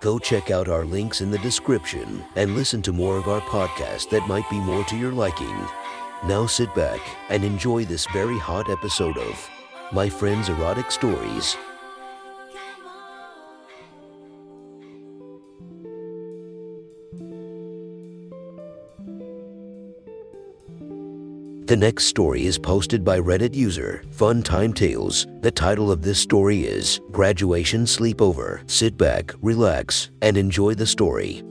Go check out our links in the description and listen to more of our podcast that might be more to your liking. Now sit back and enjoy this very hot episode of My Friend's Erotic Stories. The next story is posted by Reddit user Fun Time Tales. The title of this story is Graduation Sleepover. Sit back, relax, and enjoy the story.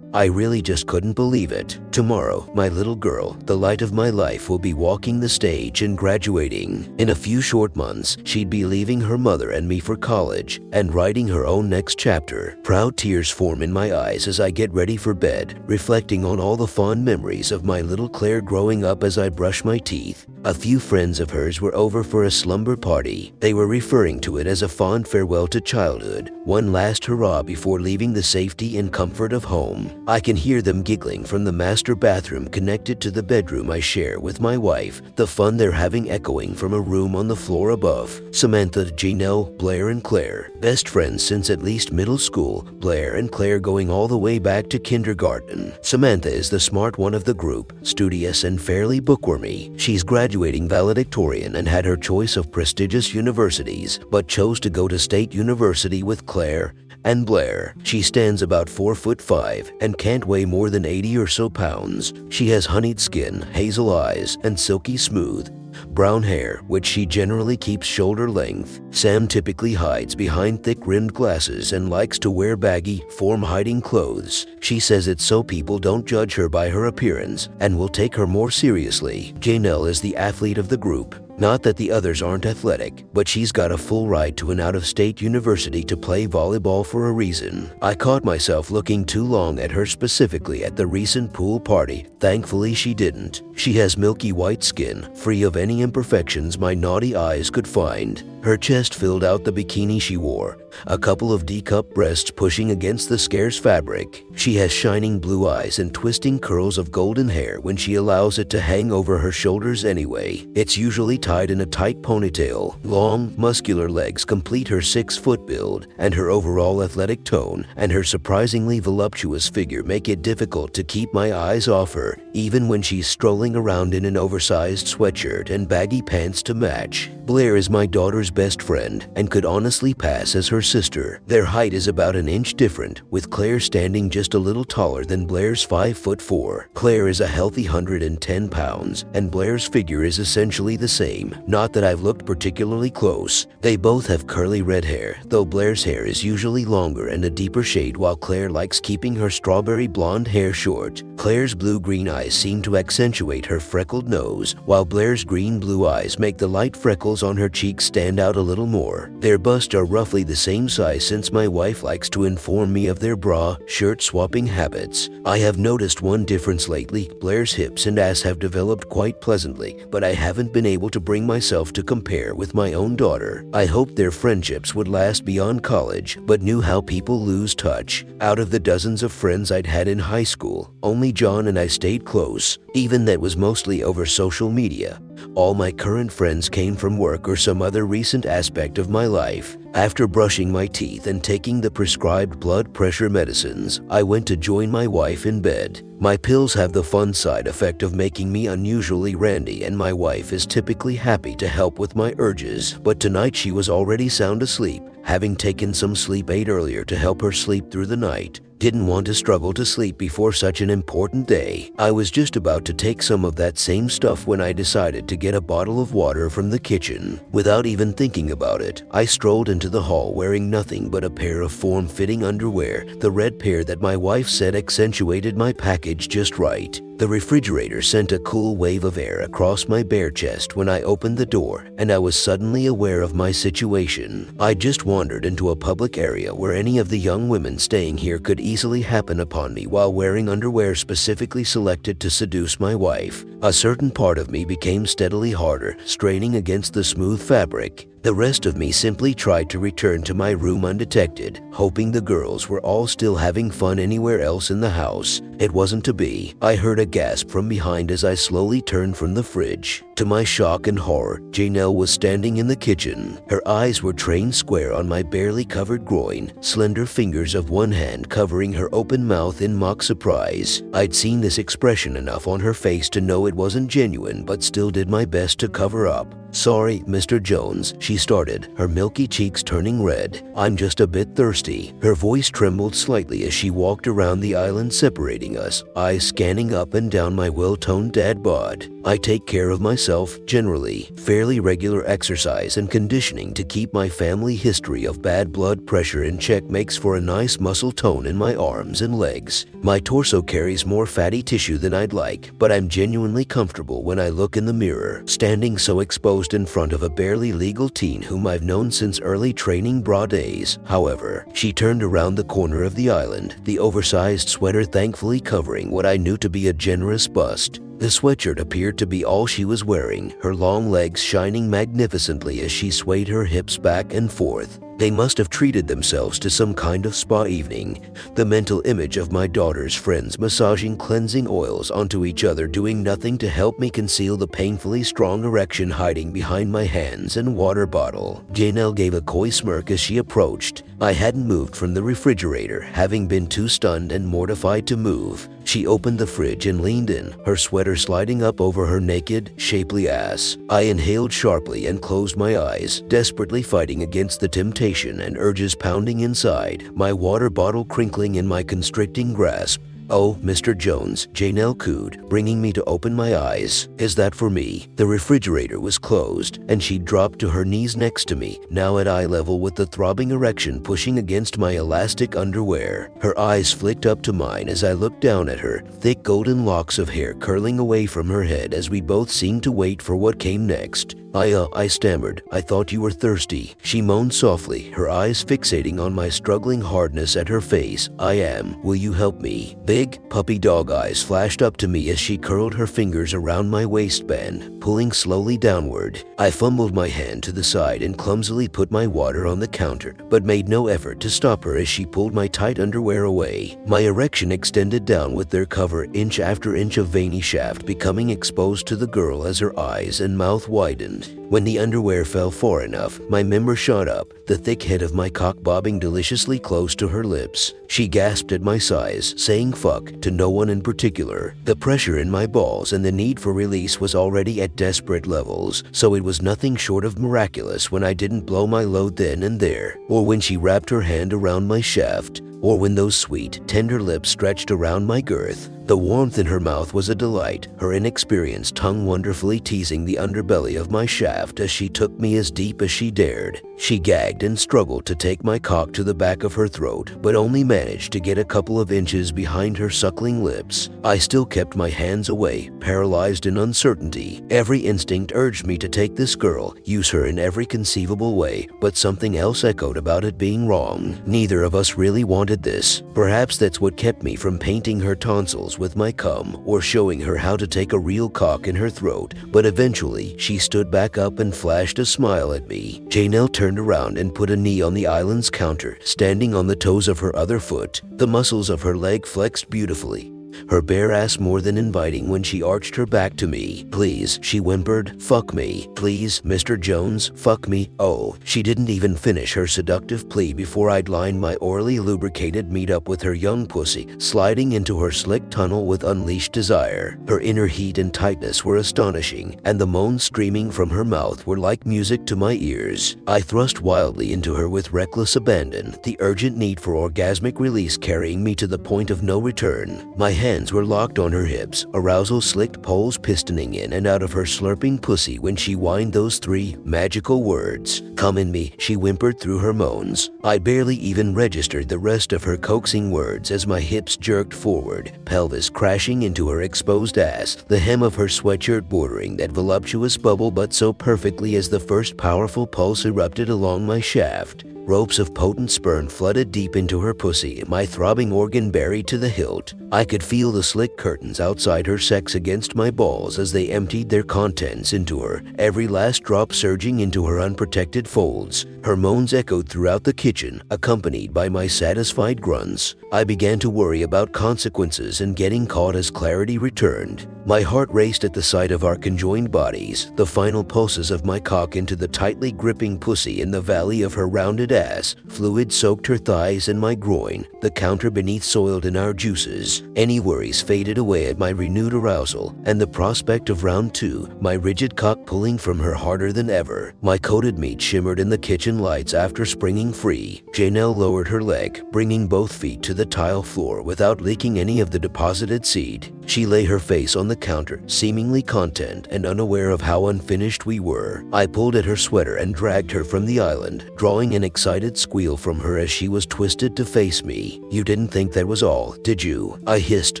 I really just couldn't believe it. Tomorrow, my little girl, the light of my life, will be walking the stage and graduating. In a few short months, she'd be leaving her mother and me for college and writing her own next chapter. Proud tears form in my eyes as I get ready for bed, reflecting on all the fond memories of my little Claire growing up as I brush my teeth. A few friends of hers were over for a slumber party. They were referring to it as a fond farewell to childhood, one last hurrah before leaving the safety and comfort of home. I can hear them giggling from the master bathroom connected to the bedroom I share with my wife, the fun they're having echoing from a room on the floor above. Samantha, Janelle, Blair, and Claire, best friends since at least middle school, Blair and Claire going all the way back to kindergarten. Samantha is the smart one of the group, studious and fairly bookwormy. She's graduating valedictorian and had her choice of prestigious universities, but chose to go to State University with Claire and Blair. She stands about 4 foot 5 and can't weigh more than 80 or so pounds. She has honeyed skin, hazel eyes, and silky smooth, brown hair, which she generally keeps shoulder length. Sam typically hides behind thick rimmed glasses and likes to wear baggy, form hiding clothes. She says it's so people don't judge her by her appearance and will take her more seriously. Janelle is the athlete of the group. Not that the others aren't athletic, but she's got a full ride to an out of state university to play volleyball for a reason. I caught myself looking too long at her specifically at the recent pool party. Thankfully, she didn't. She has milky white skin, free of any imperfections my naughty eyes could find. Her chest filled out the bikini she wore, a couple of D-cup breasts pushing against the scarce fabric. She has shining blue eyes and twisting curls of golden hair when she allows it to hang over her shoulders anyway. It's usually tied in a tight ponytail. Long, muscular legs complete her six-foot build, and her overall athletic tone and her surprisingly voluptuous figure make it difficult to keep my eyes off her, even when she's strolling around in an oversized sweatshirt and baggy pants to match. Blair is my daughter's best friend and could honestly pass as her sister. Their height is about an inch different, with Claire standing just a little taller than Blair's 5 foot 4. Claire is a healthy 110 pounds, and Blair's figure is essentially the same. Not that I've looked particularly close. They both have curly red hair, though Blair's hair is usually longer and a deeper shade while Claire likes keeping her strawberry blonde hair short. Claire's blue-green eyes seem to accentuate her freckled nose, while Blair's green-blue eyes make the light freckles on her cheeks stand out a little more. Their busts are roughly the same size since my wife likes to inform me of their bra, shirt swapping habits. I have noticed one difference lately. Blair's hips and ass have developed quite pleasantly, but I haven't been able to bring myself to compare with my own daughter. I hoped their friendships would last beyond college, but knew how people lose touch. Out of the dozens of friends I'd had in high school, only John and I stayed close. Even that was mostly over social media. All my current friends came from work or some other recent aspect of my life. After brushing my teeth and taking the prescribed blood pressure medicines, I went to join my wife in bed. My pills have the fun side effect of making me unusually randy, and my wife is typically happy to help with my urges. But tonight she was already sound asleep, having taken some sleep aid earlier to help her sleep through the night. Didn't want to struggle to sleep before such an important day. I was just about to take some of that same stuff when I decided to get a bottle of water from the kitchen. Without even thinking about it, I strolled into the hall wearing nothing but a pair of form-fitting underwear, the red pair that my wife said accentuated my package just right. The refrigerator sent a cool wave of air across my bare chest when I opened the door, and I was suddenly aware of my situation. I just wandered into a public area where any of the young women staying here could easily happen upon me while wearing underwear specifically selected to seduce my wife. A certain part of me became steadily harder, straining against the smooth fabric. The rest of me simply tried to return to my room undetected, hoping the girls were all still having fun anywhere else in the house. It wasn't to be. I heard a gasp from behind as I slowly turned from the fridge. To my shock and horror, Janelle was standing in the kitchen. Her eyes were trained square on my barely covered groin, slender fingers of one hand covering her open mouth in mock surprise. I'd seen this expression enough on her face to know it wasn't genuine, but still did my best to cover up. Sorry, Mr. Jones, she started, her milky cheeks turning red. I'm just a bit thirsty. Her voice trembled slightly as she walked around the island separating us, eyes scanning up and down my well toned dad bod. I take care of myself generally, fairly regular exercise and conditioning to keep my family history of bad blood pressure in check makes for a nice muscle tone in my arms and legs. My torso carries more fatty tissue than I'd like, but I'm genuinely comfortable when I look in the mirror, standing so exposed in front of a barely legal whom I've known since early training bra days. However, she turned around the corner of the island, the oversized sweater thankfully covering what I knew to be a generous bust. The sweatshirt appeared to be all she was wearing, her long legs shining magnificently as she swayed her hips back and forth. They must have treated themselves to some kind of spa evening. The mental image of my daughter's friends massaging cleansing oils onto each other doing nothing to help me conceal the painfully strong erection hiding behind my hands and water bottle. Janelle gave a coy smirk as she approached. I hadn't moved from the refrigerator, having been too stunned and mortified to move. She opened the fridge and leaned in, her sweater sliding up over her naked, shapely ass. I inhaled sharply and closed my eyes, desperately fighting against the temptation and urges pounding inside, my water bottle crinkling in my constricting grasp. Oh, Mr. Jones, Janelle cooed, bringing me to open my eyes. Is that for me? The refrigerator was closed, and she dropped to her knees next to me, now at eye level with the throbbing erection pushing against my elastic underwear. Her eyes flicked up to mine as I looked down at her, thick golden locks of hair curling away from her head as we both seemed to wait for what came next. I, uh, I stammered. I thought you were thirsty. She moaned softly, her eyes fixating on my struggling hardness at her face. I am. Will you help me? Big, puppy dog eyes flashed up to me as she curled her fingers around my waistband, pulling slowly downward. I fumbled my hand to the side and clumsily put my water on the counter, but made no effort to stop her as she pulled my tight underwear away. My erection extended down with their cover inch after inch of veiny shaft becoming exposed to the girl as her eyes and mouth widened. When the underwear fell far enough, my member shot up, the thick head of my cock bobbing deliciously close to her lips. She gasped at my size, saying fuck to no one in particular. The pressure in my balls and the need for release was already at desperate levels, so it was nothing short of miraculous when I didn't blow my load then and there, or when she wrapped her hand around my shaft, or when those sweet, tender lips stretched around my girth. The warmth in her mouth was a delight, her inexperienced tongue wonderfully teasing the underbelly of my shaft as she took me as deep as she dared. She gagged and struggled to take my cock to the back of her throat, but only managed to get a couple of inches behind her suckling lips. I still kept my hands away, paralyzed in uncertainty. Every instinct urged me to take this girl, use her in every conceivable way, but something else echoed about it being wrong. Neither of us really wanted this. Perhaps that's what kept me from painting her tonsils with my cum or showing her how to take a real cock in her throat, but eventually she stood back up and flashed a smile at me. Janelle turned around and put a knee on the island's counter, standing on the toes of her other foot. The muscles of her leg flexed beautifully, her bare ass more than inviting when she arched her back to me. Please, she whimpered, fuck me. Please, Mr. Jones, fuck me. Oh, she didn't even finish her seductive plea before I'd lined my orally lubricated meat up with her young pussy, sliding into her slick tunnel with unleashed desire. Her inner heat and tightness were astonishing, and the moans streaming from her mouth were like music to my ears. I thrust wildly into her with reckless abandon, the urgent need for orgasmic release carrying me to the point of no return. My hands were locked on her hips, arousal slicked poles pistoning in and out of her slurping pussy when she whined those three magical words. Come in me, she whimpered through her moans. I barely even registered the rest of her coaxing words as my hips jerked forward, pelvis crashing into her exposed ass, the hem of her sweatshirt bordering that voluptuous bubble but so perfectly as the first powerful pulse erupted along my shaft. Ropes of potent sperm flooded deep into her pussy, my throbbing organ buried to the hilt. I could feel the slick curtains outside her sex against my balls as they emptied their contents into her, every last drop surging into her unprotected folds. Her moans echoed throughout the kitchen, accompanied by my satisfied grunts. I began to worry about consequences and getting caught as clarity returned. My heart raced at the sight of our conjoined bodies, the final pulses of my cock into the tightly gripping pussy in the valley of her rounded ass. Fluid soaked her thighs and my groin, the counter beneath soiled in our juices. Any worries faded away at my renewed arousal, and the prospect of round two, my rigid cock pulling from her harder than ever. My coated meat shimmered in the kitchen lights after springing free. Janelle lowered her leg, bringing both feet to the tile floor without leaking any of the deposited seed. She lay her face on the counter, seemingly content and unaware of how unfinished we were. I pulled at her sweater and dragged her from the island, drawing an excited squeal from her as she was twisted to face me. You didn't think that was all, did you? I hissed,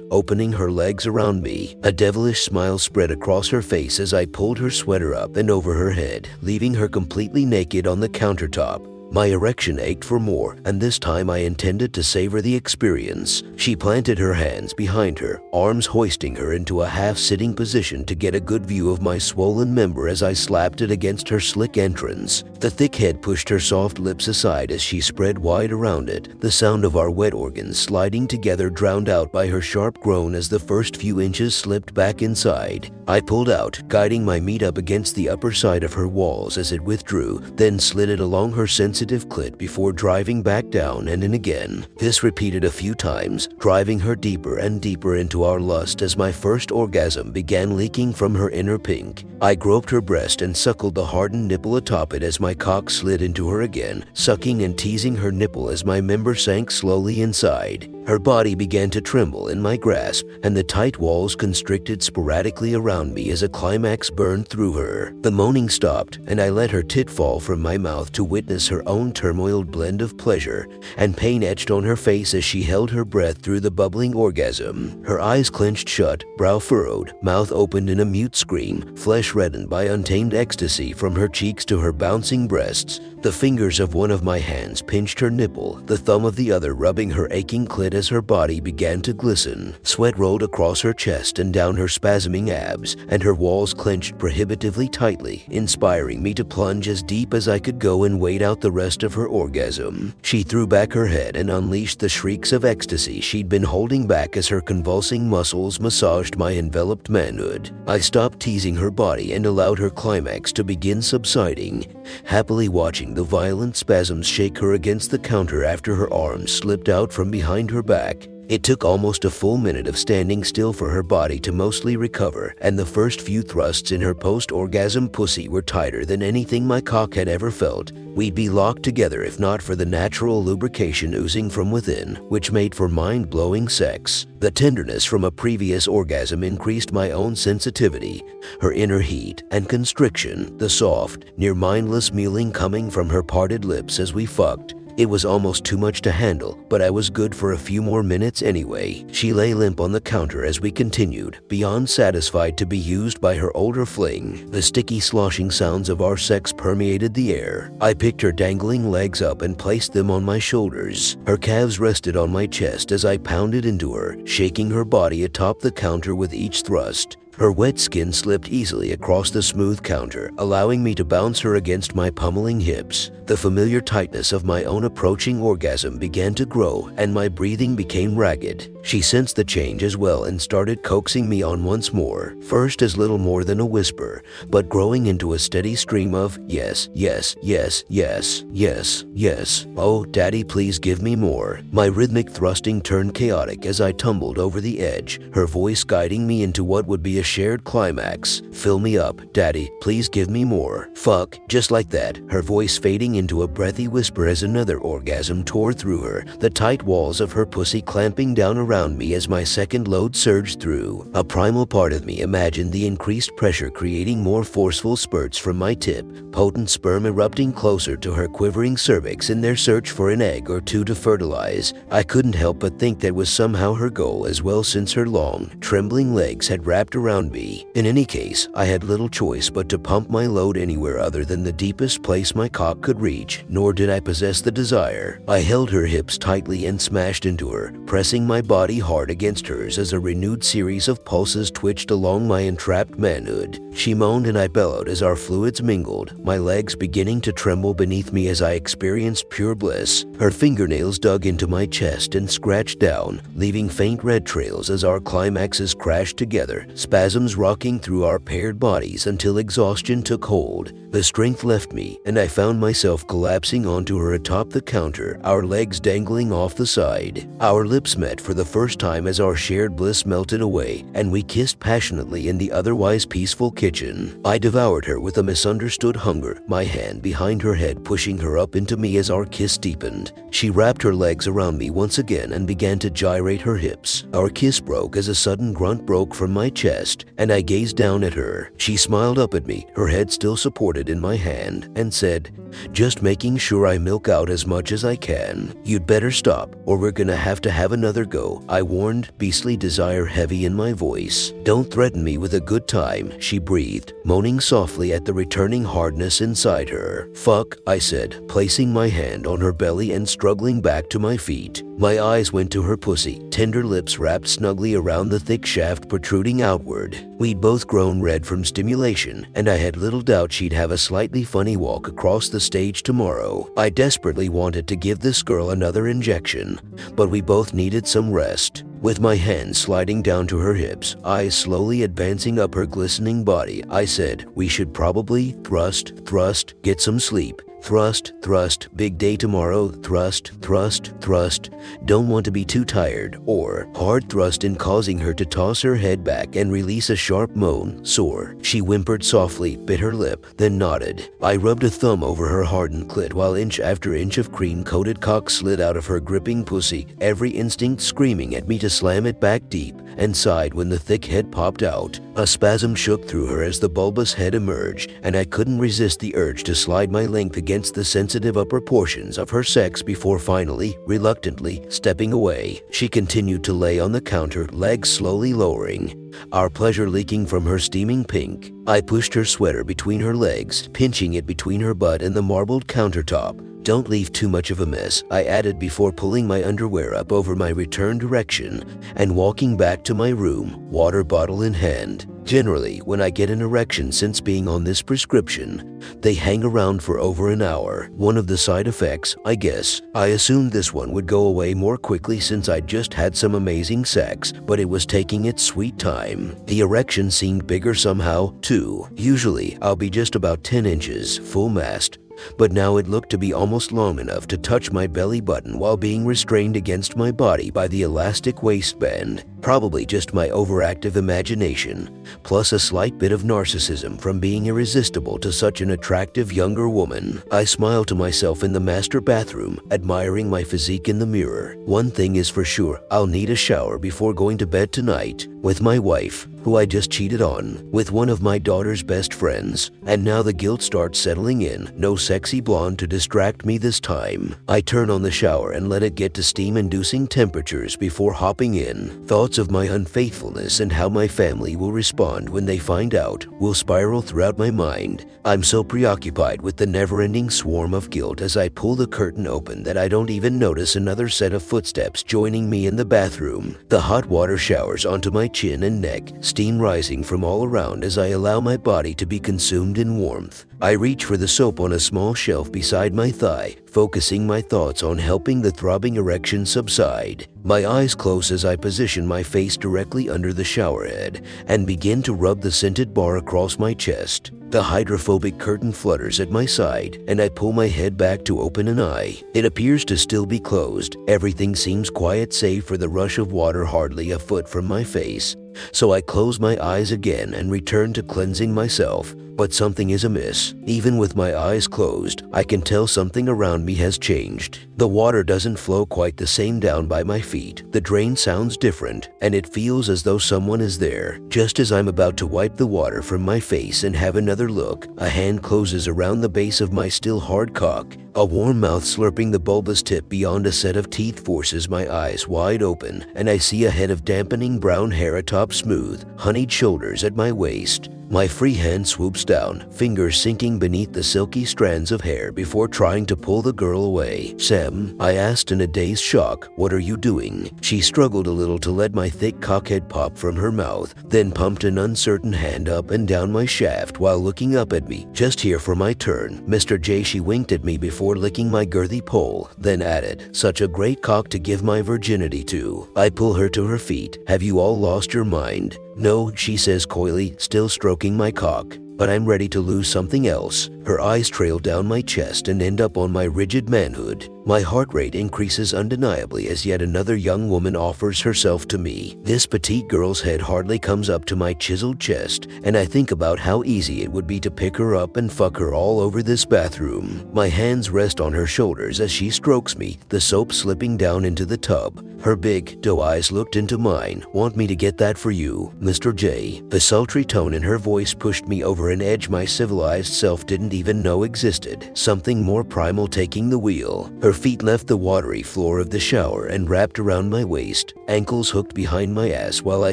opening her legs around me. A devilish smile spread across her face as I pulled her sweater up and over her head, leaving her completely naked on the countertop. My erection ached for more, and this time I intended to savor the experience. She planted her hands behind her, arms hoisting her into a half sitting position to get a good view of my swollen member as I slapped it against her slick entrance. The thick head pushed her soft lips aside as she spread wide around it, the sound of our wet organs sliding together drowned out by her sharp groan as the first few inches slipped back inside. I pulled out, guiding my meat up against the upper side of her walls as it withdrew, then slid it along her sensitive clit before driving back down and in again. This repeated a few times, driving her deeper and deeper into our lust as my first orgasm began leaking from her inner pink. I groped her breast and suckled the hardened nipple atop it as my cock slid into her again, sucking and teasing her nipple as my member sank slowly inside. Her body began to tremble in my grasp, and the tight walls constricted sporadically around me as a climax burned through her. The moaning stopped, and I let her tit fall from my mouth to witness her own turmoiled blend of pleasure and pain etched on her face as she held her breath through the bubbling orgasm. Her eyes clenched shut, brow furrowed, mouth opened in a mute scream, flesh reddened by untamed ecstasy from her cheeks to her bouncing breasts. The fingers of one of my hands pinched her nipple, the thumb of the other rubbing her aching clit as her body began to glisten. Sweat rolled across her chest and down her spasming abs, and her walls clenched prohibitively tightly, inspiring me to plunge as deep as I could go and wait out the rest of her orgasm. She threw back her head and unleashed the shrieks of ecstasy she'd been holding back as her convulsing muscles massaged my enveloped manhood. I stopped teasing her body and allowed her climax to begin subsiding, happily watching the violent spasms shake her against the counter after her arms slipped out from behind her back. It took almost a full minute of standing still for her body to mostly recover, and the first few thrusts in her post orgasm pussy were tighter than anything my cock had ever felt. We'd be locked together if not for the natural lubrication oozing from within, which made for mind blowing sex. The tenderness from a previous orgasm increased my own sensitivity, her inner heat and constriction, the soft, near mindless mewling coming from her parted lips as we fucked. It was almost too much to handle, but I was good for a few more minutes anyway. She lay limp on the counter as we continued, beyond satisfied to be used by her older fling. The sticky sloshing sounds of our sex permeated the air. I picked her dangling legs up and placed them on my shoulders. Her calves rested on my chest as I pounded into her, shaking her body atop the counter with each thrust. Her wet skin slipped easily across the smooth counter, allowing me to bounce her against my pummeling hips. The familiar tightness of my own approaching orgasm began to grow, and my breathing became ragged. She sensed the change as well and started coaxing me on once more, first as little more than a whisper, but growing into a steady stream of yes, yes, yes, yes, yes, yes. Oh, daddy, please give me more. My rhythmic thrusting turned chaotic as I tumbled over the edge, her voice guiding me into what would be a a shared climax. Fill me up, daddy, please give me more. Fuck, just like that, her voice fading into a breathy whisper as another orgasm tore through her, the tight walls of her pussy clamping down around me as my second load surged through. A primal part of me imagined the increased pressure creating more forceful spurts from my tip, potent sperm erupting closer to her quivering cervix in their search for an egg or two to fertilize. I couldn't help but think that was somehow her goal as well since her long, trembling legs had wrapped around me. In any case, I had little choice but to pump my load anywhere other than the deepest place my cock could reach, nor did I possess the desire. I held her hips tightly and smashed into her, pressing my body hard against hers as a renewed series of pulses twitched along my entrapped manhood. She moaned and I bellowed as our fluids mingled, my legs beginning to tremble beneath me as I experienced pure bliss. Her fingernails dug into my chest and scratched down, leaving faint red trails as our climaxes crashed together, spasms rocking through our paired bodies until exhaustion took hold. The strength left me, and I found myself collapsing onto her atop the counter, our legs dangling off the side. Our lips met for the first time as our shared bliss melted away, and we kissed passionately in the otherwise peaceful kitchen. I devoured her with a misunderstood hunger, my hand behind her head pushing her up into me as our kiss deepened. She wrapped her legs around me once again and began to gyrate her hips. Our kiss broke as a sudden grunt broke from my chest, and I gazed down at her. She smiled up at me, her head still supported in my hand, and said, Just making sure I milk out as much as I can. You'd better stop, or we're gonna have to have another go, I warned, beastly desire heavy in my voice. Don't threaten me with a good time, she breathed, moaning softly at the returning hardness inside her. Fuck, I said, placing my hand on her belly and struggling back to my feet. My eyes went to her pussy, tender lips wrapped snugly around the thick shaft protruding outward. We'd both grown red from stimulation, and I had little doubt she'd have a slightly funny walk across the stage tomorrow. I desperately wanted to give this girl another injection, but we both needed some rest. With my hands sliding down to her hips, eyes slowly advancing up her glistening body, I said, We should probably thrust, thrust, get some sleep. Thrust, thrust, big day tomorrow, thrust, thrust, thrust. Don't want to be too tired. Or hard thrust in causing her to toss her head back and release a sharp moan, sore. She whimpered softly, bit her lip, then nodded. I rubbed a thumb over her hardened clit while inch after inch of cream coated cock slid out of her gripping pussy, every instinct screaming at me to slam it back deep, and sighed when the thick head popped out. A spasm shook through her as the bulbous head emerged, and I couldn't resist the urge to slide my length against the sensitive upper portions of her sex before finally, reluctantly, stepping away. She continued to lay on the counter, legs slowly lowering, our pleasure leaking from her steaming pink. I pushed her sweater between her legs, pinching it between her butt and the marbled countertop. Don't leave too much of a mess, I added before pulling my underwear up over my return direction and walking back to my room, water bottle in hand. Generally, when I get an erection since being on this prescription, they hang around for over an hour. One of the side effects, I guess. I assumed this one would go away more quickly since I'd just had some amazing sex, but it was taking its sweet time. The erection seemed bigger somehow, too. Usually, I'll be just about 10 inches, full mast, but now it looked to be almost long enough to touch my belly button while being restrained against my body by the elastic waistband. Probably just my overactive imagination, plus a slight bit of narcissism from being irresistible to such an attractive younger woman. I smile to myself in the master bathroom, admiring my physique in the mirror. One thing is for sure, I'll need a shower before going to bed tonight with my wife, who I just cheated on, with one of my daughter's best friends, and now the guilt starts settling in. No sexy blonde to distract me this time. I turn on the shower and let it get to steam inducing temperatures before hopping in. Thoughts of my unfaithfulness and how my family will respond when they find out will spiral throughout my mind. I'm so preoccupied with the never ending swarm of guilt as I pull the curtain open that I don't even notice another set of footsteps joining me in the bathroom. The hot water showers onto my chin and neck, steam rising from all around as I allow my body to be consumed in warmth. I reach for the soap on a small shelf beside my thigh, focusing my thoughts on helping the throbbing erection subside. My eyes close as I position my face directly under the shower head and begin to rub the scented bar across my chest. The hydrophobic curtain flutters at my side, and I pull my head back to open an eye. It appears to still be closed. Everything seems quiet save for the rush of water hardly a foot from my face. So I close my eyes again and return to cleansing myself. But something is amiss. Even with my eyes closed, I can tell something around me has changed. The water doesn't flow quite the same down by my feet. The drain sounds different, and it feels as though someone is there. Just as I'm about to wipe the water from my face and have another look, a hand closes around the base of my still hard cock. A warm mouth slurping the bulbous tip beyond a set of teeth forces my eyes wide open, and I see a head of dampening brown hair atop smooth, honeyed shoulders at my waist. My free hand swoops down, fingers sinking beneath the silky strands of hair before trying to pull the girl away. Sam, I asked in a dazed shock, what are you doing? She struggled a little to let my thick cockhead pop from her mouth, then pumped an uncertain hand up and down my shaft while looking up at me. Just here for my turn. Mr. J, she winked at me before licking my girthy pole, then added, such a great cock to give my virginity to. I pull her to her feet. Have you all lost your mind? No, she says coyly, still stroking my cock but I'm ready to lose something else. Her eyes trail down my chest and end up on my rigid manhood. My heart rate increases undeniably as yet another young woman offers herself to me. This petite girl's head hardly comes up to my chiseled chest, and I think about how easy it would be to pick her up and fuck her all over this bathroom. My hands rest on her shoulders as she strokes me, the soap slipping down into the tub. Her big, doe eyes looked into mine. Want me to get that for you, Mr. J. The sultry tone in her voice pushed me over an edge my civilized self didn't even know existed. Something more primal taking the wheel. Her feet left the watery floor of the shower and wrapped around my waist, ankles hooked behind my ass while I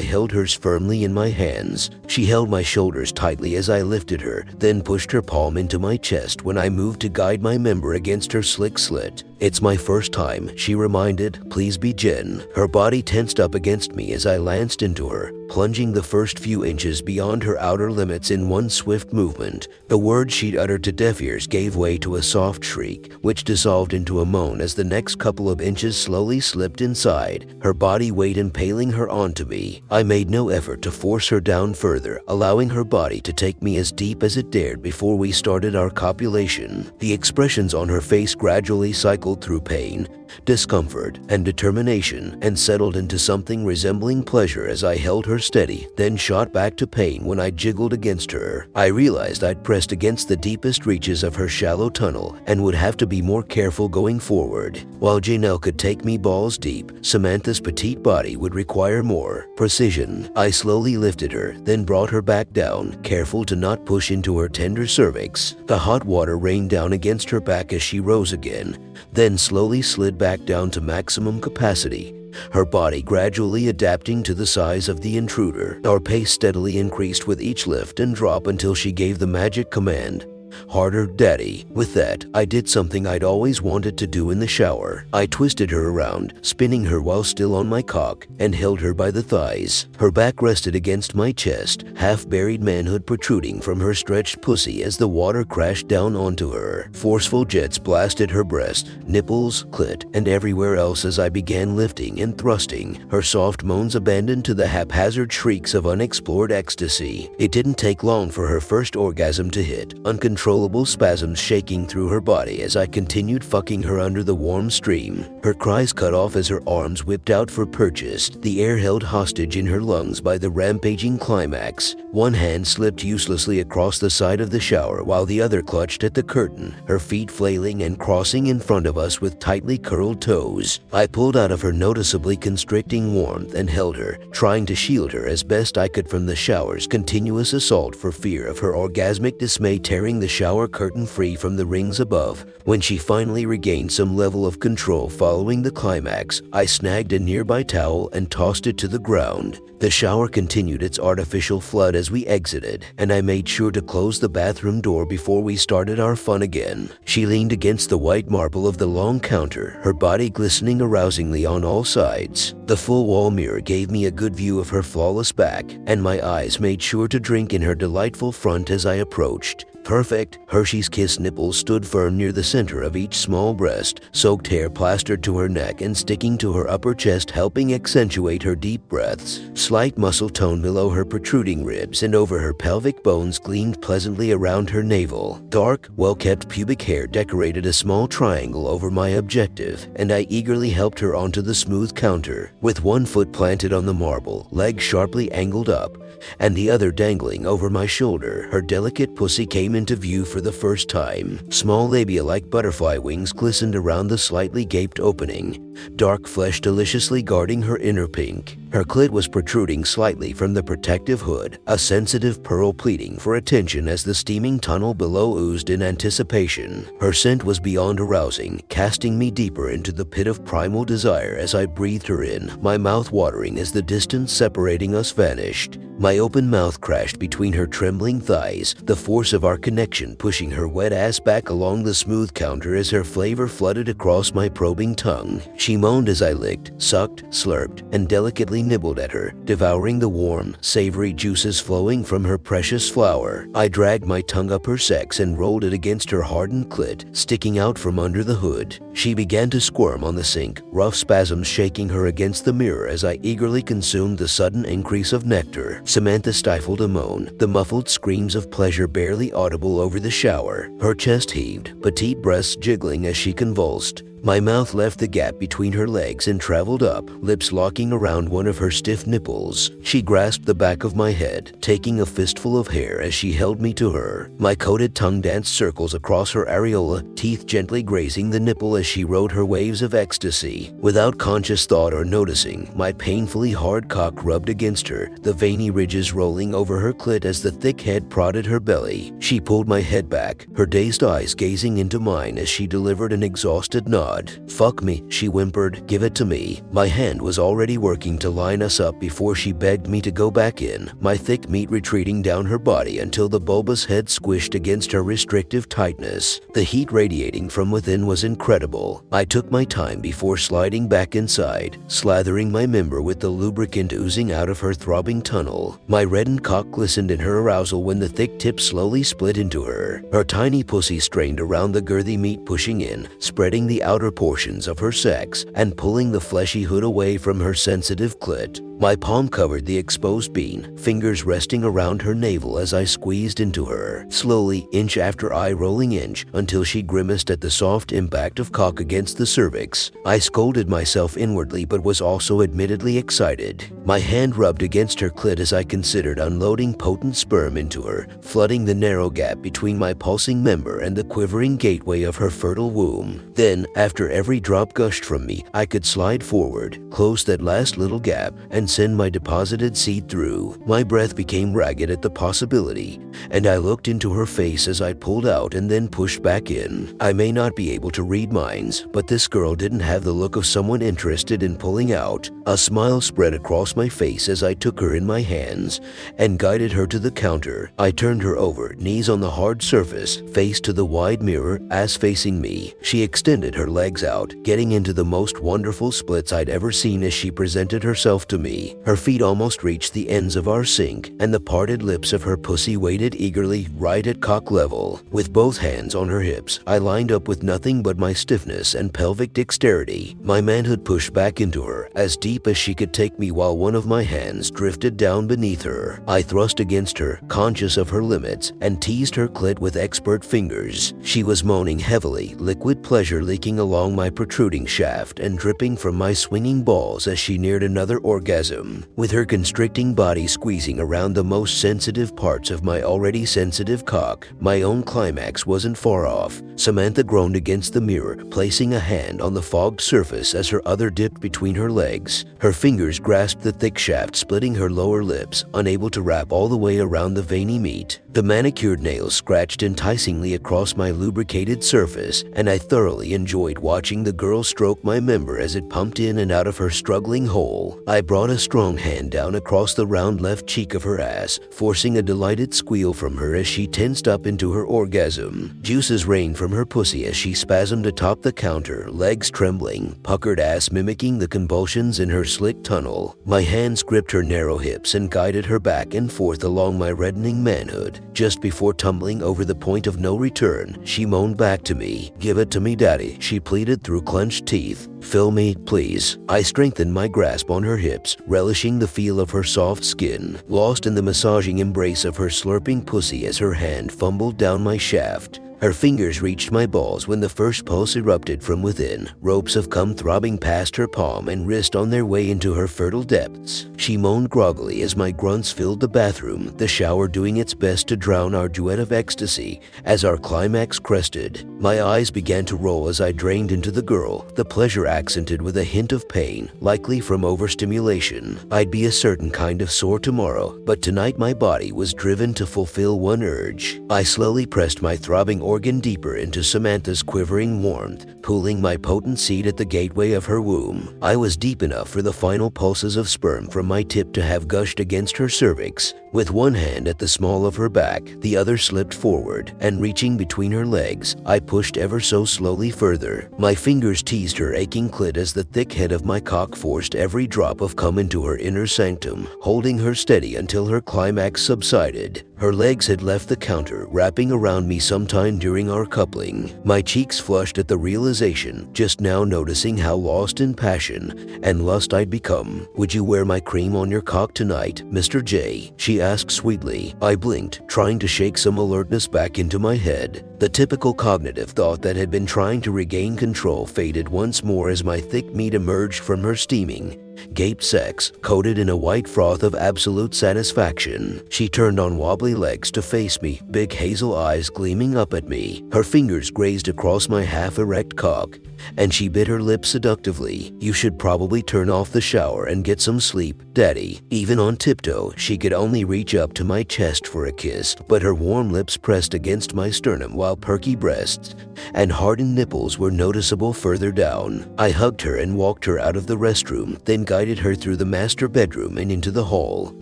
held hers firmly in my hands. She held my shoulders tightly as I lifted her, then pushed her palm into my chest when I moved to guide my member against her slick slit. It's my first time, she reminded. Please be Jen. Her body tensed up against me as I lanced into her, plunging the first few inches beyond her outer limits in one swift movement. The words she'd uttered to deaf ears gave way to a soft shriek, which dissolved into a moan as the next couple of inches slowly slipped inside, her body weight impaling her onto me. I made no effort to force her down further, allowing her body to take me as deep as it dared before we started our copulation. The expressions on her face gradually cycled through pain, discomfort, and determination and settled into something resembling pleasure as I held her steady, then shot back to pain when I jiggled against her. I realized I'd pressed against the deepest reaches of her shallow tunnel and would have to be more careful going forward. While Janelle could take me balls deep, Samantha's petite body would require more precision. I slowly lifted her, then brought her back down, careful to not push into her tender cervix. The hot water rained down against her back as she rose again, then slowly slid back down to maximum capacity, her body gradually adapting to the size of the intruder. Our pace steadily increased with each lift and drop until she gave the magic command, Harder, Daddy. With that, I did something I'd always wanted to do in the shower. I twisted her around, spinning her while still on my cock, and held her by the thighs. Her back rested against my chest, half buried manhood protruding from her stretched pussy as the water crashed down onto her. Forceful jets blasted her breast, nipples, clit, and everywhere else as I began lifting and thrusting, her soft moans abandoned to the haphazard shrieks of unexplored ecstasy. It didn't take long for her first orgasm to hit, uncontrollable uncontrollable spasms shaking through her body as I continued fucking her under the warm stream. Her cries cut off as her arms whipped out for purchase, the air held hostage in her lungs by the rampaging climax. One hand slipped uselessly across the side of the shower while the other clutched at the curtain, her feet flailing and crossing in front of us with tightly curled toes. I pulled out of her noticeably constricting warmth and held her, trying to shield her as best I could from the shower's continuous assault for fear of her orgasmic dismay tearing the shower curtain free from the rings above. When she finally regained some level of control following the climax, I snagged a nearby towel and tossed it to the ground. The shower continued its artificial flood as we exited, and I made sure to close the bathroom door before we started our fun again. She leaned against the white marble of the long counter, her body glistening arousingly on all sides. The full wall mirror gave me a good view of her flawless back, and my eyes made sure to drink in her delightful front as I approached. Perfect. Hershey's Kiss nipples stood firm near the center of each small breast, soaked hair plastered to her neck and sticking to her upper chest, helping accentuate her deep breaths. Slight muscle tone below her protruding ribs and over her pelvic bones gleamed pleasantly around her navel. Dark, well kept pubic hair decorated a small triangle over my objective, and I eagerly helped her onto the smooth counter. With one foot planted on the marble, legs sharply angled up, and the other dangling over my shoulder, her delicate pussy came into view for the first time. Small labia like butterfly wings glistened around the slightly gaped opening, dark flesh deliciously guarding her inner pink. Her clit was protruding slightly from the protective hood, a sensitive pearl pleading for attention as the steaming tunnel below oozed in anticipation. Her scent was beyond arousing, casting me deeper into the pit of primal desire as I breathed her in, my mouth watering as the distance separating us vanished. My open mouth crashed between her trembling thighs, the force of our connection pushing her wet ass back along the smooth counter as her flavor flooded across my probing tongue. She moaned as I licked, sucked, slurped, and delicately nibbled at her, devouring the warm, savory juices flowing from her precious flower. I dragged my tongue up her sex and rolled it against her hardened clit, sticking out from under the hood. She began to squirm on the sink, rough spasms shaking her against the mirror as I eagerly consumed the sudden increase of nectar. Samantha stifled a moan, the muffled screams of pleasure barely audible over the shower. Her chest heaved, petite breasts jiggling as she convulsed. My mouth left the gap between her legs and traveled up, lips locking around one of her stiff nipples. She grasped the back of my head, taking a fistful of hair as she held me to her. My coated tongue danced circles across her areola, teeth gently grazing the nipple as she rode her waves of ecstasy. Without conscious thought or noticing, my painfully hard cock rubbed against her, the veiny ridges rolling over her clit as the thick head prodded her belly. She pulled my head back, her dazed eyes gazing into mine as she delivered an exhausted nod God. Fuck me, she whimpered. Give it to me. My hand was already working to line us up before she begged me to go back in, my thick meat retreating down her body until the bulbous head squished against her restrictive tightness. The heat radiating from within was incredible. I took my time before sliding back inside, slathering my member with the lubricant oozing out of her throbbing tunnel. My reddened cock glistened in her arousal when the thick tip slowly split into her. Her tiny pussy strained around the girthy meat pushing in, spreading the outer outer portions of her sex and pulling the fleshy hood away from her sensitive clit. My palm covered the exposed bean, fingers resting around her navel as I squeezed into her, slowly, inch after eye rolling inch, until she grimaced at the soft impact of cock against the cervix. I scolded myself inwardly but was also admittedly excited. My hand rubbed against her clit as I considered unloading potent sperm into her, flooding the narrow gap between my pulsing member and the quivering gateway of her fertile womb. Then, after every drop gushed from me, I could slide forward, close that last little gap, and send my deposited seed through. My breath became ragged at the possibility, and I looked into her face as I pulled out and then pushed back in. I may not be able to read minds, but this girl didn't have the look of someone interested in pulling out. A smile spread across my face as I took her in my hands and guided her to the counter. I turned her over, knees on the hard surface, face to the wide mirror, ass facing me. She extended her legs out, getting into the most wonderful splits I'd ever seen as she presented herself to me. Her feet almost reached the ends of our sink, and the parted lips of her pussy waited eagerly right at cock level. With both hands on her hips, I lined up with nothing but my stiffness and pelvic dexterity. My manhood pushed back into her, as deep as she could take me while one of my hands drifted down beneath her. I thrust against her, conscious of her limits, and teased her clit with expert fingers. She was moaning heavily, liquid pleasure leaking along my protruding shaft and dripping from my swinging balls as she neared another orgasm, with her constricting body squeezing around the most sensitive parts of my already sensitive cock. My own climax wasn't far off. Samantha groaned against the mirror, placing a hand on the fogged surface as her other dipped between her legs. Her fingers grasped the thick shaft, splitting her lower lips, unable to wrap all the way around the veiny meat. The manicured nails scratched enticingly across my lubricated surface, and I thoroughly enjoyed watching the girl stroke my member as it pumped in and out of her struggling hole. I brought a strong hand down across the round left cheek of her ass, forcing a delighted squeal from her as she tensed up into her orgasm. Juices rained from her pussy as she spasmed atop the counter, legs trembling, puckered ass mimicking the convulsions in her slick tunnel. My hands gripped her narrow hips and guided her back and forth along my reddening manhood. Just before tumbling over the point of no return, she moaned back to me, Give it to me, Daddy, she pleaded through clenched teeth. Fill me, please. I strengthened my grasp on her hips, relishing the feel of her soft skin, lost in the massaging embrace of her slurping pussy as her hand fumbled down my shaft. Her fingers reached my balls when the first pulse erupted from within. Ropes have come throbbing past her palm and wrist on their way into her fertile depths. She moaned groggily as my grunts filled the bathroom, the shower doing its best to drown our duet of ecstasy as our climax crested. My eyes began to roll as I drained into the girl, the pleasure accented with a hint of pain, likely from overstimulation. I'd be a certain kind of sore tomorrow, but tonight my body was driven to fulfill one urge. I slowly pressed my throbbing organ deeper into Samantha's quivering warmth, pulling my potent seed at the gateway of her womb. I was deep enough for the final pulses of sperm from my tip to have gushed against her cervix. With one hand at the small of her back, the other slipped forward, and reaching between her legs, I pushed ever so slowly further. My fingers teased her aching clit as the thick head of my cock forced every drop of cum into her inner sanctum, holding her steady until her climax subsided. Her legs had left the counter, wrapping around me sometime during our coupling. My cheeks flushed at the realization, just now noticing how lost in passion and lust I'd become. Would you wear my cream on your cock tonight, Mr. J? She asked sweetly. I blinked, trying to shake some alertness back into my head. The typical cognitive thought that had been trying to regain control faded once more as my thick meat emerged from her steaming, gaped sex, coated in a white froth of absolute satisfaction. She turned on wobbly legs to face me, big hazel eyes gleaming up at me. Her fingers grazed across my half erect cock, and she bit her lip seductively. You should probably turn off the shower and get some sleep, Daddy. Even on tiptoe, she could only reach up to my chest for a kiss, but her warm lips pressed against my sternum while perky breasts and hardened nipples were noticeable further down. I hugged her and walked her out of the restroom, then guided her through the master bedroom and into the hall.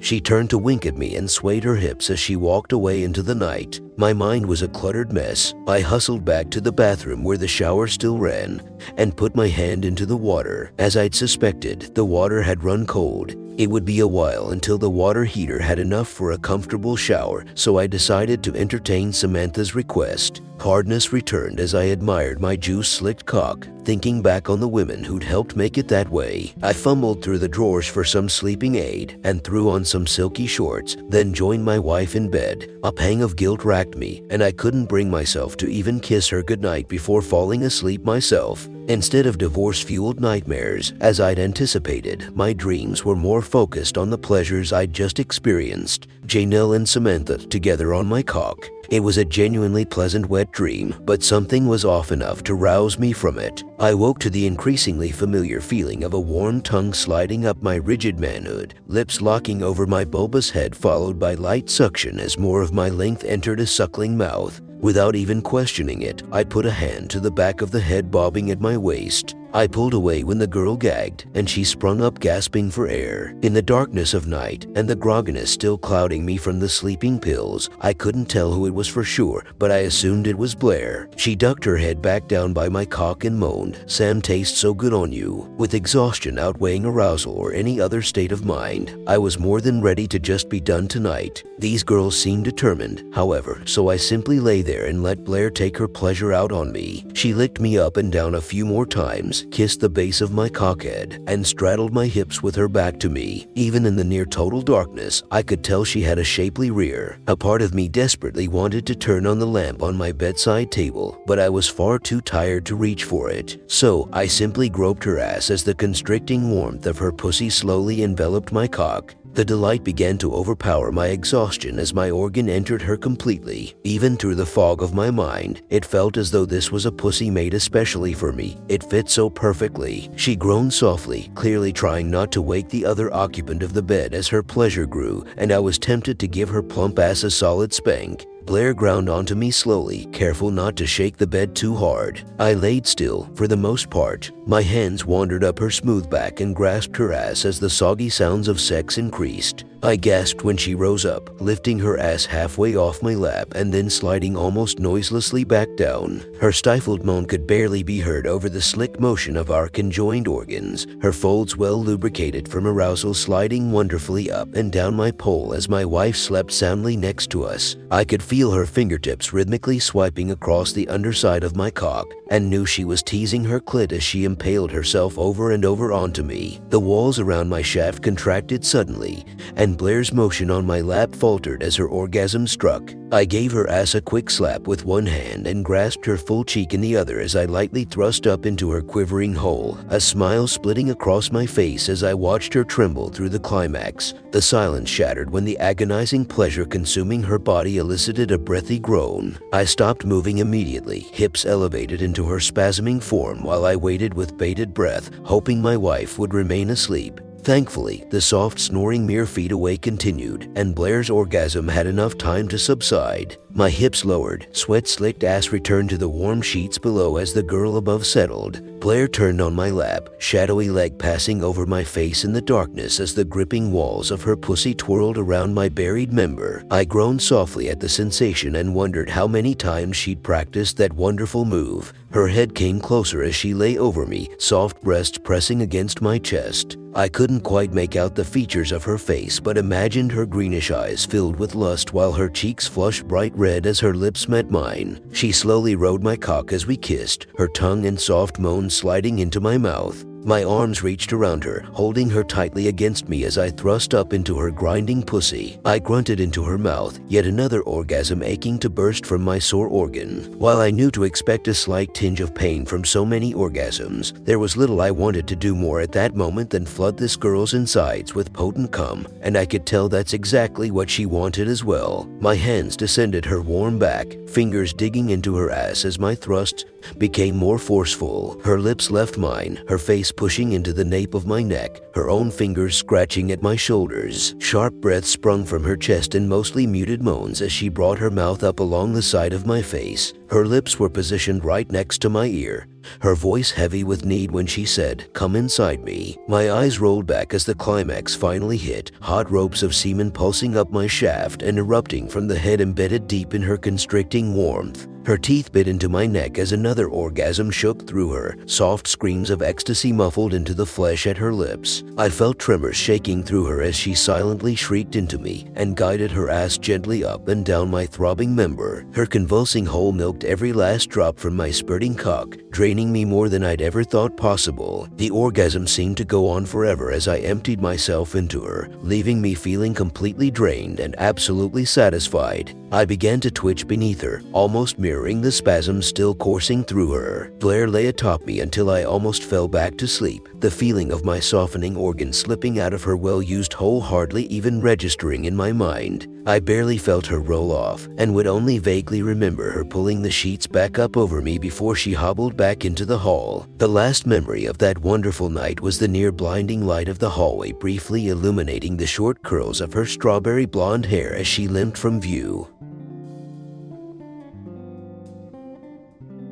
She turned to wink at me and swayed her hips as she walked away into the night. My mind was a cluttered mess. I hustled back to the bathroom where the shower still ran and put my hand into the water. As I'd suspected, the water had run cold. It would be a while until the water heater had enough for a comfortable shower, so I decided to entertain Samantha's request. Hardness returned as I admired my juice slicked cock, thinking back on the women who'd helped make it that way. I fumbled through the drawers for some sleeping aid and threw on some silky shorts, then joined my wife in bed. A pang of guilt racked me, and I couldn't bring myself to even kiss her goodnight before falling asleep myself. Instead of divorce fueled nightmares, as I'd anticipated, my dreams were more focused on the pleasures I'd just experienced. Janelle and Samantha together on my cock. It was a genuinely pleasant wet dream, but something was off enough to rouse me from it. I woke to the increasingly familiar feeling of a warm tongue sliding up my rigid manhood, lips locking over my bulbous head, followed by light suction as more of my length entered a suckling mouth. Without even questioning it, I put a hand to the back of the head bobbing at my waist. I pulled away when the girl gagged, and she sprung up gasping for air. In the darkness of night, and the grogginess still clouding me from the sleeping pills, I couldn't tell who it was for sure, but I assumed it was Blair. She ducked her head back down by my cock and moaned, Sam tastes so good on you. With exhaustion outweighing arousal or any other state of mind, I was more than ready to just be done tonight. These girls seemed determined, however, so I simply lay there and let Blair take her pleasure out on me. She licked me up and down a few more times, kissed the base of my cockhead, and straddled my hips with her back to me. Even in the near total darkness, I could tell she had a shapely rear. A part of me desperately wanted to turn on the lamp on my bedside table, but I was far too tired to reach for it. So I simply groped her ass as the constricting warmth of her pussy slowly enveloped my cock. The delight began to overpower my exhaustion as my organ entered her completely. Even through the fog of my mind, it felt as though this was a pussy made especially for me. It fit so perfectly. She groaned softly, clearly trying not to wake the other occupant of the bed as her pleasure grew, and I was tempted to give her plump ass a solid spank. Blair ground onto me slowly, careful not to shake the bed too hard. I laid still, for the most part. My hands wandered up her smooth back and grasped her ass as the soggy sounds of sex increased. I gasped when she rose up, lifting her ass halfway off my lap and then sliding almost noiselessly back down. Her stifled moan could barely be heard over the slick motion of our conjoined organs, her folds well lubricated from arousal sliding wonderfully up and down my pole as my wife slept soundly next to us. I could feel her fingertips rhythmically swiping across the underside of my cock and knew she was teasing her clit as she impaled herself over and over onto me. The walls around my shaft contracted suddenly, and Blair's motion on my lap faltered as her orgasm struck. I gave her ass a quick slap with one hand and grasped her full cheek in the other as I lightly thrust up into her quivering hole, a smile splitting across my face as I watched her tremble through the climax. The silence shattered when the agonizing pleasure consuming her body elicited a breathy groan. I stopped moving immediately, hips elevated into her spasming form while I waited with bated breath, hoping my wife would remain asleep. Thankfully, the soft snoring mere feet away continued, and Blair's orgasm had enough time to subside. My hips lowered, sweat slicked ass returned to the warm sheets below as the girl above settled. Blair turned on my lap, shadowy leg passing over my face in the darkness as the gripping walls of her pussy twirled around my buried member. I groaned softly at the sensation and wondered how many times she'd practiced that wonderful move. Her head came closer as she lay over me, soft breasts pressing against my chest. I couldn't quite make out the features of her face, but imagined her greenish eyes filled with lust while her cheeks flushed bright red as her lips met mine. She slowly rode my cock as we kissed, her tongue and soft moan sliding into my mouth. My arms reached around her, holding her tightly against me as I thrust up into her grinding pussy. I grunted into her mouth, yet another orgasm aching to burst from my sore organ. While I knew to expect a slight tinge of pain from so many orgasms, there was little I wanted to do more at that moment than flood this girl's insides with potent cum, and I could tell that's exactly what she wanted as well. My hands descended her warm back, fingers digging into her ass as my thrusts became more forceful. Her lips left mine, her face pushing into the nape of my neck, her own fingers scratching at my shoulders. Sharp breaths sprung from her chest in mostly muted moans as she brought her mouth up along the side of my face. Her lips were positioned right next to my ear, her voice heavy with need when she said, Come inside me. My eyes rolled back as the climax finally hit, hot ropes of semen pulsing up my shaft and erupting from the head embedded deep in her constricting warmth. Her teeth bit into my neck as another orgasm shook through her, soft screams of ecstasy muffled into the flesh at her lips. I felt tremors shaking through her as she silently shrieked into me and guided her ass gently up and down my throbbing member. Her convulsing hole milked every last drop from my spurting cock, draining me more than I'd ever thought possible. The orgasm seemed to go on forever as I emptied myself into her, leaving me feeling completely drained and absolutely satisfied. I began to twitch beneath her, almost mirroring the spasms still coursing through her. Blair lay atop me until I almost fell back to sleep, the feeling of my softening organ slipping out of her well-used hole hardly even registering in my mind. I barely felt her roll off, and would only vaguely remember her pulling the sheets back up over me before she hobbled back into the hall. The last memory of that wonderful night was the near blinding light of the hallway briefly illuminating the short curls of her strawberry blonde hair as she limped from view.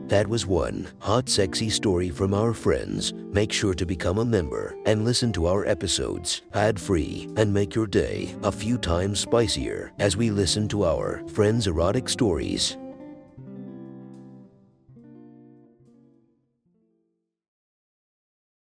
That was one hot, sexy story from our friends. Make sure to become a member and listen to our episodes ad free and make your day a few times spicier as we listen to our friends' erotic stories.